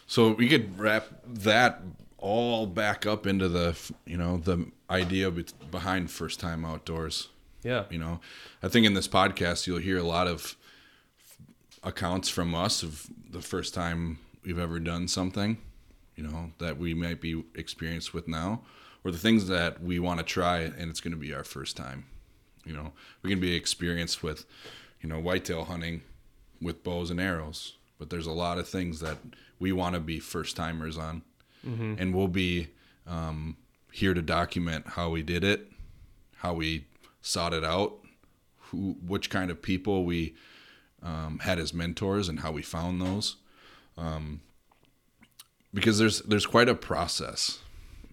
So we could wrap that all back up into the you know the idea behind first time outdoors. yeah You know, I think in this podcast you'll hear a lot of accounts from us of the first time we've ever done something. You know that we might be experienced with now, or the things that we want to try and it's going to be our first time. You know, we can be experienced with, you know, whitetail hunting with bows and arrows, but there's a lot of things that we want to be first timers on, and we'll be um, here to document how we did it, how we sought it out, who, which kind of people we um, had as mentors, and how we found those. Um, because there's there's quite a process,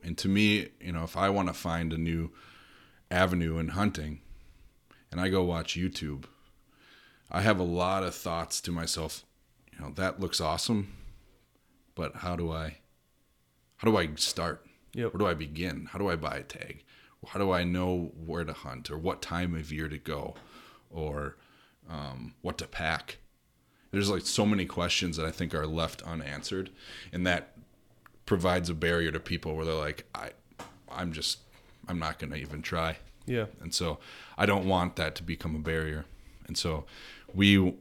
and to me, you know, if I want to find a new avenue in hunting, and I go watch YouTube, I have a lot of thoughts to myself. You know, that looks awesome, but how do I, how do I start? Yep. Where do I begin? How do I buy a tag? How do I know where to hunt or what time of year to go or um, what to pack? There's like so many questions that I think are left unanswered, and that provides a barrier to people where they're like, I, I'm just, I'm not going to even try. yeah And so I don't want that to become a barrier. And so we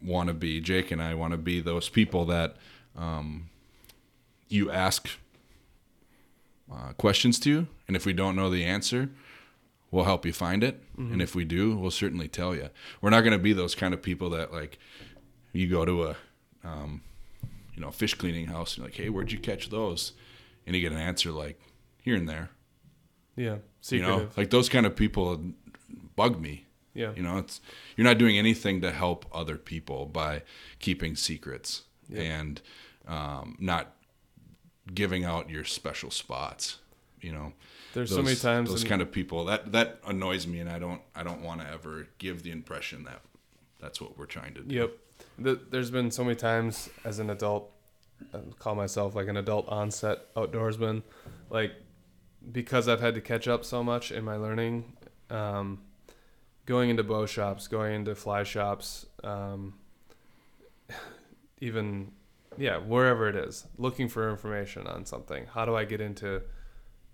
want to be, Jake and I want to be those people that um, you ask uh, questions to. You and if we don't know the answer, we'll help you find it. And if we do, we'll certainly tell you. We're not going to be those kind of people that like you go to a, um, you know, fish cleaning house and you're like, hey, where'd you catch those? And you get an answer like here and there yeah you know like those kind of people bug me yeah you know it's you're not doing anything to help other people by keeping secrets Yeah. and um, not giving out your special spots you know there's so many times those kind of people that that annoys me and i don't i don't want to ever give the impression that that's what we're trying to do Yep. The, there's been so many times as an adult, I call myself like an adult onset outdoorsman, like because I've had to catch up so much in my learning, um, going into bow shops, going into fly shops, um, [sighs] even yeah, wherever it is, looking for information on something. How do I get into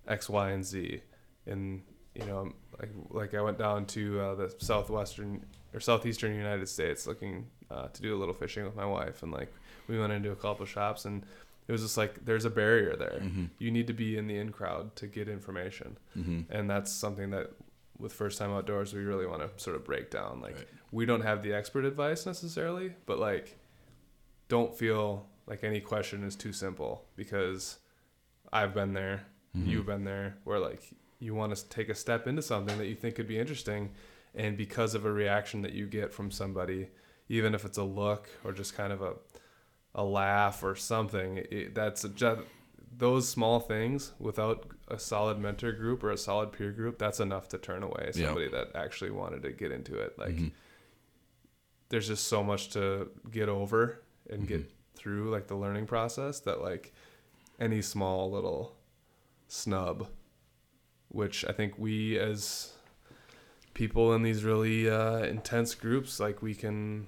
X, Y, and Z? And you know, like like I went down to uh, the southwestern or southeastern United States looking uh, to do a little fishing with my wife, and like we went into a couple shops, and it was just like there's a barrier there. Mhm. You need to be in the in crowd to get information, hmm and that's something that with first time outdoors we really want to sort of break down. Like Right. we don't have the expert advice necessarily, but like don't feel like any question is too simple because I've been there, Mm-hmm. you've been there, where like you want to take a step into something that you think could be interesting, and because of a reaction that you get from somebody, even if it's a look or just kind of a a laugh or something, it, that's just those small things without a solid mentor group or a solid peer group, that's enough to turn away Yeah. somebody that actually wanted to get into it. Like Mhm. there's just so much to get over and get Mm-hmm. through like the learning process that like any small little snub which i think we as people in these really uh, intense groups like we can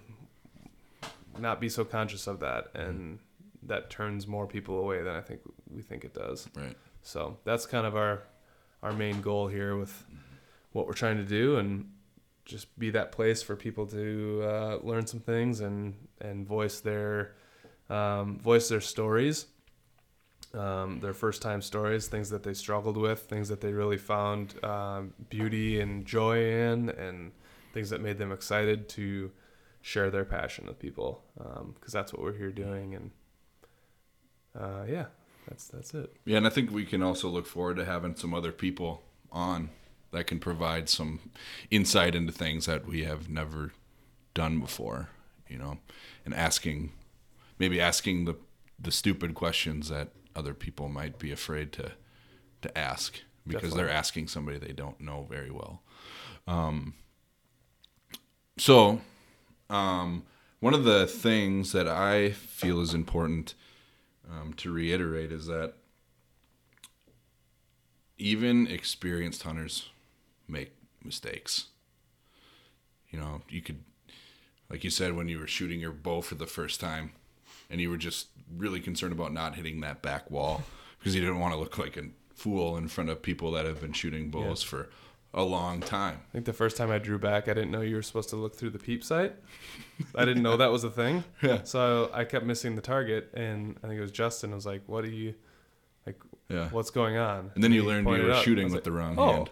not be so conscious of that Mm-hmm. and that turns more people away than i think we think it does Right. so that's kind of our our main goal here with what we're trying to do, and just be that place for people to uh, learn some things and and voice their um, voice their stories, um, their first time stories, things that they struggled with, things that they really found um, beauty and joy in, and things that made them excited to share their passion with people, because that's what we're here doing, and uh, yeah, that's that's it. Yeah, and I think we can also look forward to having some other people on that can provide some insight into things that we have never done before, you know, and asking maybe asking the the stupid questions that other people might be afraid to to ask because Definitely. they're asking somebody they don't know very well. Um, so, um, one of the things that I feel is important um, to reiterate is that even experienced hunters make mistakes. You know, you could, like you said, when you were shooting your bow for the first time, and you were just really concerned about not hitting that back wall [laughs] because you didn't want to look like a fool in front of people that have been shooting bows for a long time. I think the first time I drew back, I didn't know you were supposed to look through the peep sight. I didn't know that was a thing. [laughs] Yeah. So I kept missing the target, and I think it was Justin was like, "What are you, like, Yeah. what's going on?" And then you learned you were and shooting with like, the wrong oh, hand.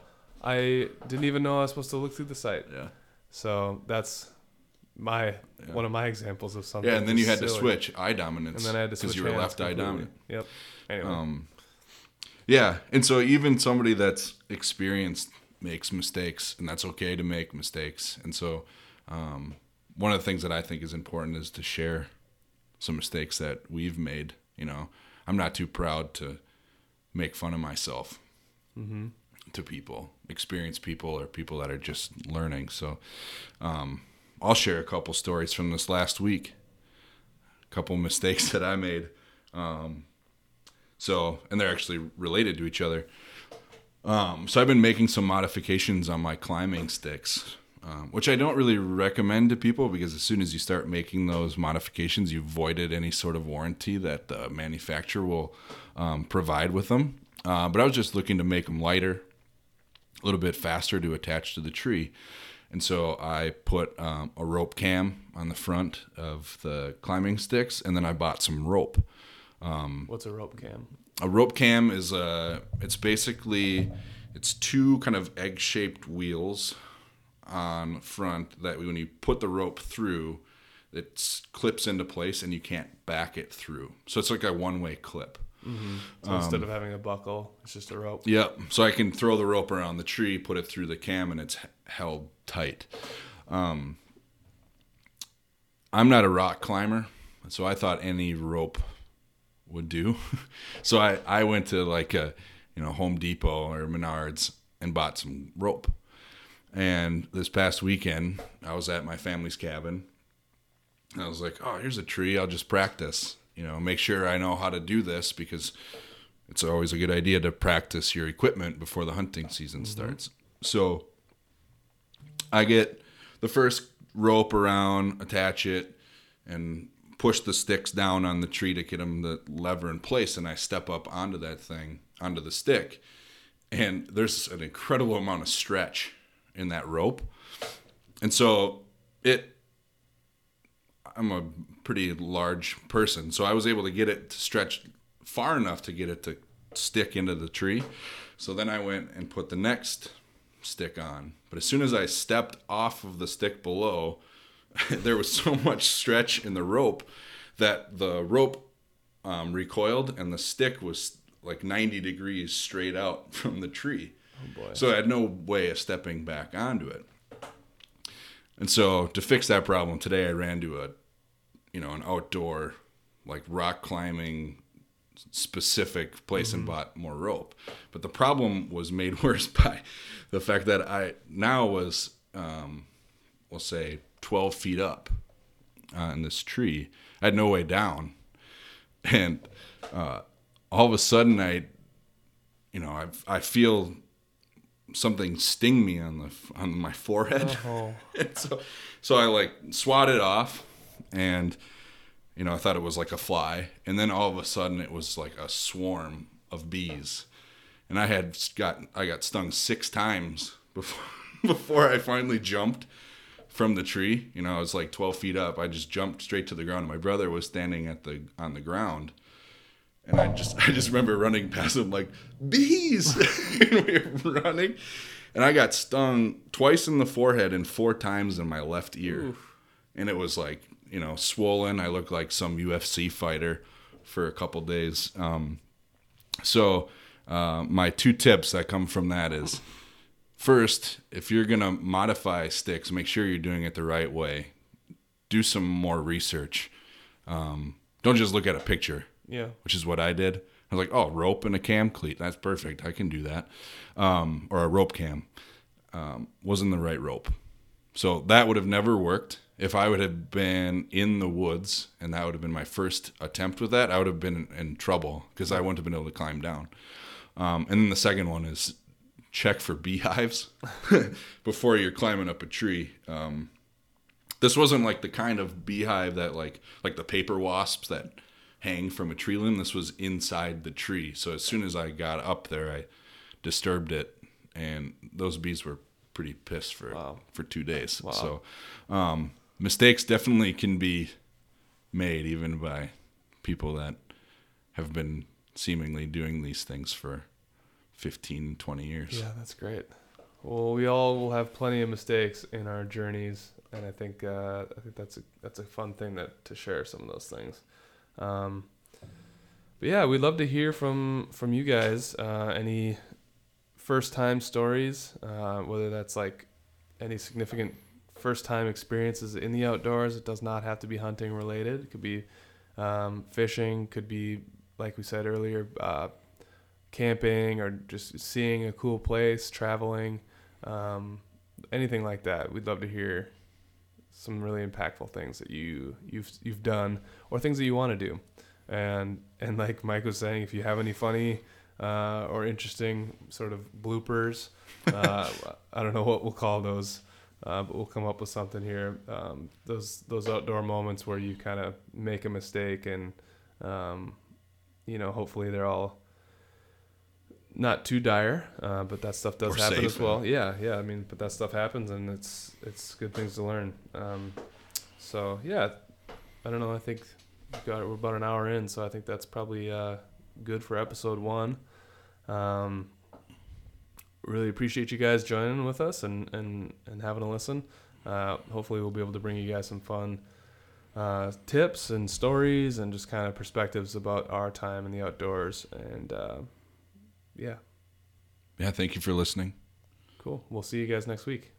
I didn't even know I was supposed to look through the sight. Yeah. So that's my Yeah. one of my examples of something. Yeah, and then you had to switch eye dominance. and then I had to switch because you were left eye completely. dominant. Yep. Anyway, Um, yeah, and so even somebody that's experienced makes mistakes, and that's okay to make mistakes. And so, um, one of the things that I think is important is to share some mistakes that we've made. You know, I'm not too proud to make fun of myself hmm to people, experienced people, or people that are just learning. So, um, I'll share a couple stories from this last week. A couple [laughs] mistakes that I made. Um, so, and they're actually related to each other. Um, so I've been making some modifications on my climbing sticks, um, which I don't really recommend to people because as soon as you start making those modifications, you've voided any sort of warranty that the manufacturer will um, provide with them. Uh, but I was just looking to make them lighter, a little bit faster to attach to the tree. And so I put um, a rope cam on the front of the climbing sticks, and then I bought some rope. what's a rope cam? A rope cam is a it's basically it's two kind of egg-shaped wheels on front that when you put the rope through, it clips into place and you can't back it through. So it's like a one-way clip. So Um, instead of having a buckle, it's just a rope. Yep. So I can throw the rope around the tree, put it through the cam, and it's held tight. Um, I'm not a rock climber, so I thought any rope would do. [laughs] so I, I went to like a you know Home Depot or Menards and bought some rope. And this past weekend, I was at my family's cabin. I was like, "Oh, here's a tree. I'll just practice. You know, make sure I know how to do this because it's always a good idea to practice your equipment before the hunting season mm-hmm. starts." So I get the first rope around, attach it, and push the sticks down on the tree to get them the lever in place. And I step up onto that thing, onto the stick, and there's an incredible amount of stretch in that rope. And so it, I'm a pretty large person, so I was able to get it to stretch far enough to get it to stick into the tree. So then I went and put the next stick on. But as soon as I stepped off of the stick below, [laughs] there was so much stretch in the rope that the rope um, recoiled and the stick was like 90 degrees straight out [laughs] from the tree. Oh boy. So I had no way of stepping back onto it. And so to fix that problem today, I ran to a, you know, an outdoor, like rock climbing specific place and bought more rope. But the problem was made [laughs] worse by the fact that I now was, um, we'll say, 12 feet up on this tree. I had no way down. [laughs] And uh, all of a sudden, I, you know, I, I feel something sting me on the on my forehead. Oh. [laughs] So, so I like swat it off, and you know I thought it was like a fly, and then all of a sudden it was like a swarm of bees, and I had got I got stung six times [laughs] before before I finally jumped from the tree. You know I was like twelve feet up. I just jumped straight to the ground. My brother was standing at the on the ground. And I just [laughs] I just remember running past him like bees [laughs] and we were running and I got stung twice in the forehead and four times in my left ear. And it was like, you know, swollen. I looked like some UFC fighter for a couple days. Um, so, uh, my two tips that come from that is first, if you're going to modify sticks, make sure you're doing it the right way. Do some more research. Um, don't just look at a picture Yeah. which is what I did. I was like, oh, rope and a cam cleat. That's perfect. I can do that. Um, or a rope cam. Um, wasn't the right rope. So that would have never worked. If I would have been in the woods and that would have been my first attempt with that, I would have been in, trouble because I wouldn't have been able to climb down. Um, and then the second one is check for beehives [laughs] before you're climbing up a tree. Um, this wasn't like the kind of beehive that like like the paper wasps that hang from a tree limb. This was inside the tree. So as soon as I got up there, I disturbed it, and those bees were pretty pissed for Wow. for two days. Wow. So um, mistakes definitely can be made even by people that have been seemingly doing these things for 15 20 years Yeah, that's great. Well, we all will have plenty of mistakes in our journeys, and I think uh, I think that's a that's a fun thing that to share some of those things. Um, but yeah, we'd love to hear from from you guys. Uh, any first time stories, uh, whether that's like any significant first time experiences in the outdoors. It does not have to be hunting related. It could be um, fishing. Could be like we said earlier, uh, camping or just seeing a cool place, traveling, um, anything like that. We'd love to hear some really impactful things that you you've you've done or things that you want to do. And and like Mike was saying, if you have any funny uh, or interesting sort of bloopers, uh, [laughs] I don't know what we'll call those. Uh, but we'll come up with something here. Um, those those outdoor moments where you kind of make a mistake and um, you know hopefully they're all not too dire, uh, but that stuff does Or happen safe, as well. Yeah, yeah. I mean, but that stuff happens, and it's it's good things to learn. Um, so yeah, I don't know. I think we've got we're about an hour in, so I think that's probably uh, good for episode one. Um, really appreciate you guys joining with us and and and having a listen. Uh, hopefully, we'll be able to bring you guys some fun uh, tips and stories and just kind of perspectives about our time in the outdoors. And uh, yeah, yeah thank you for listening cool. We'll see you guys next week.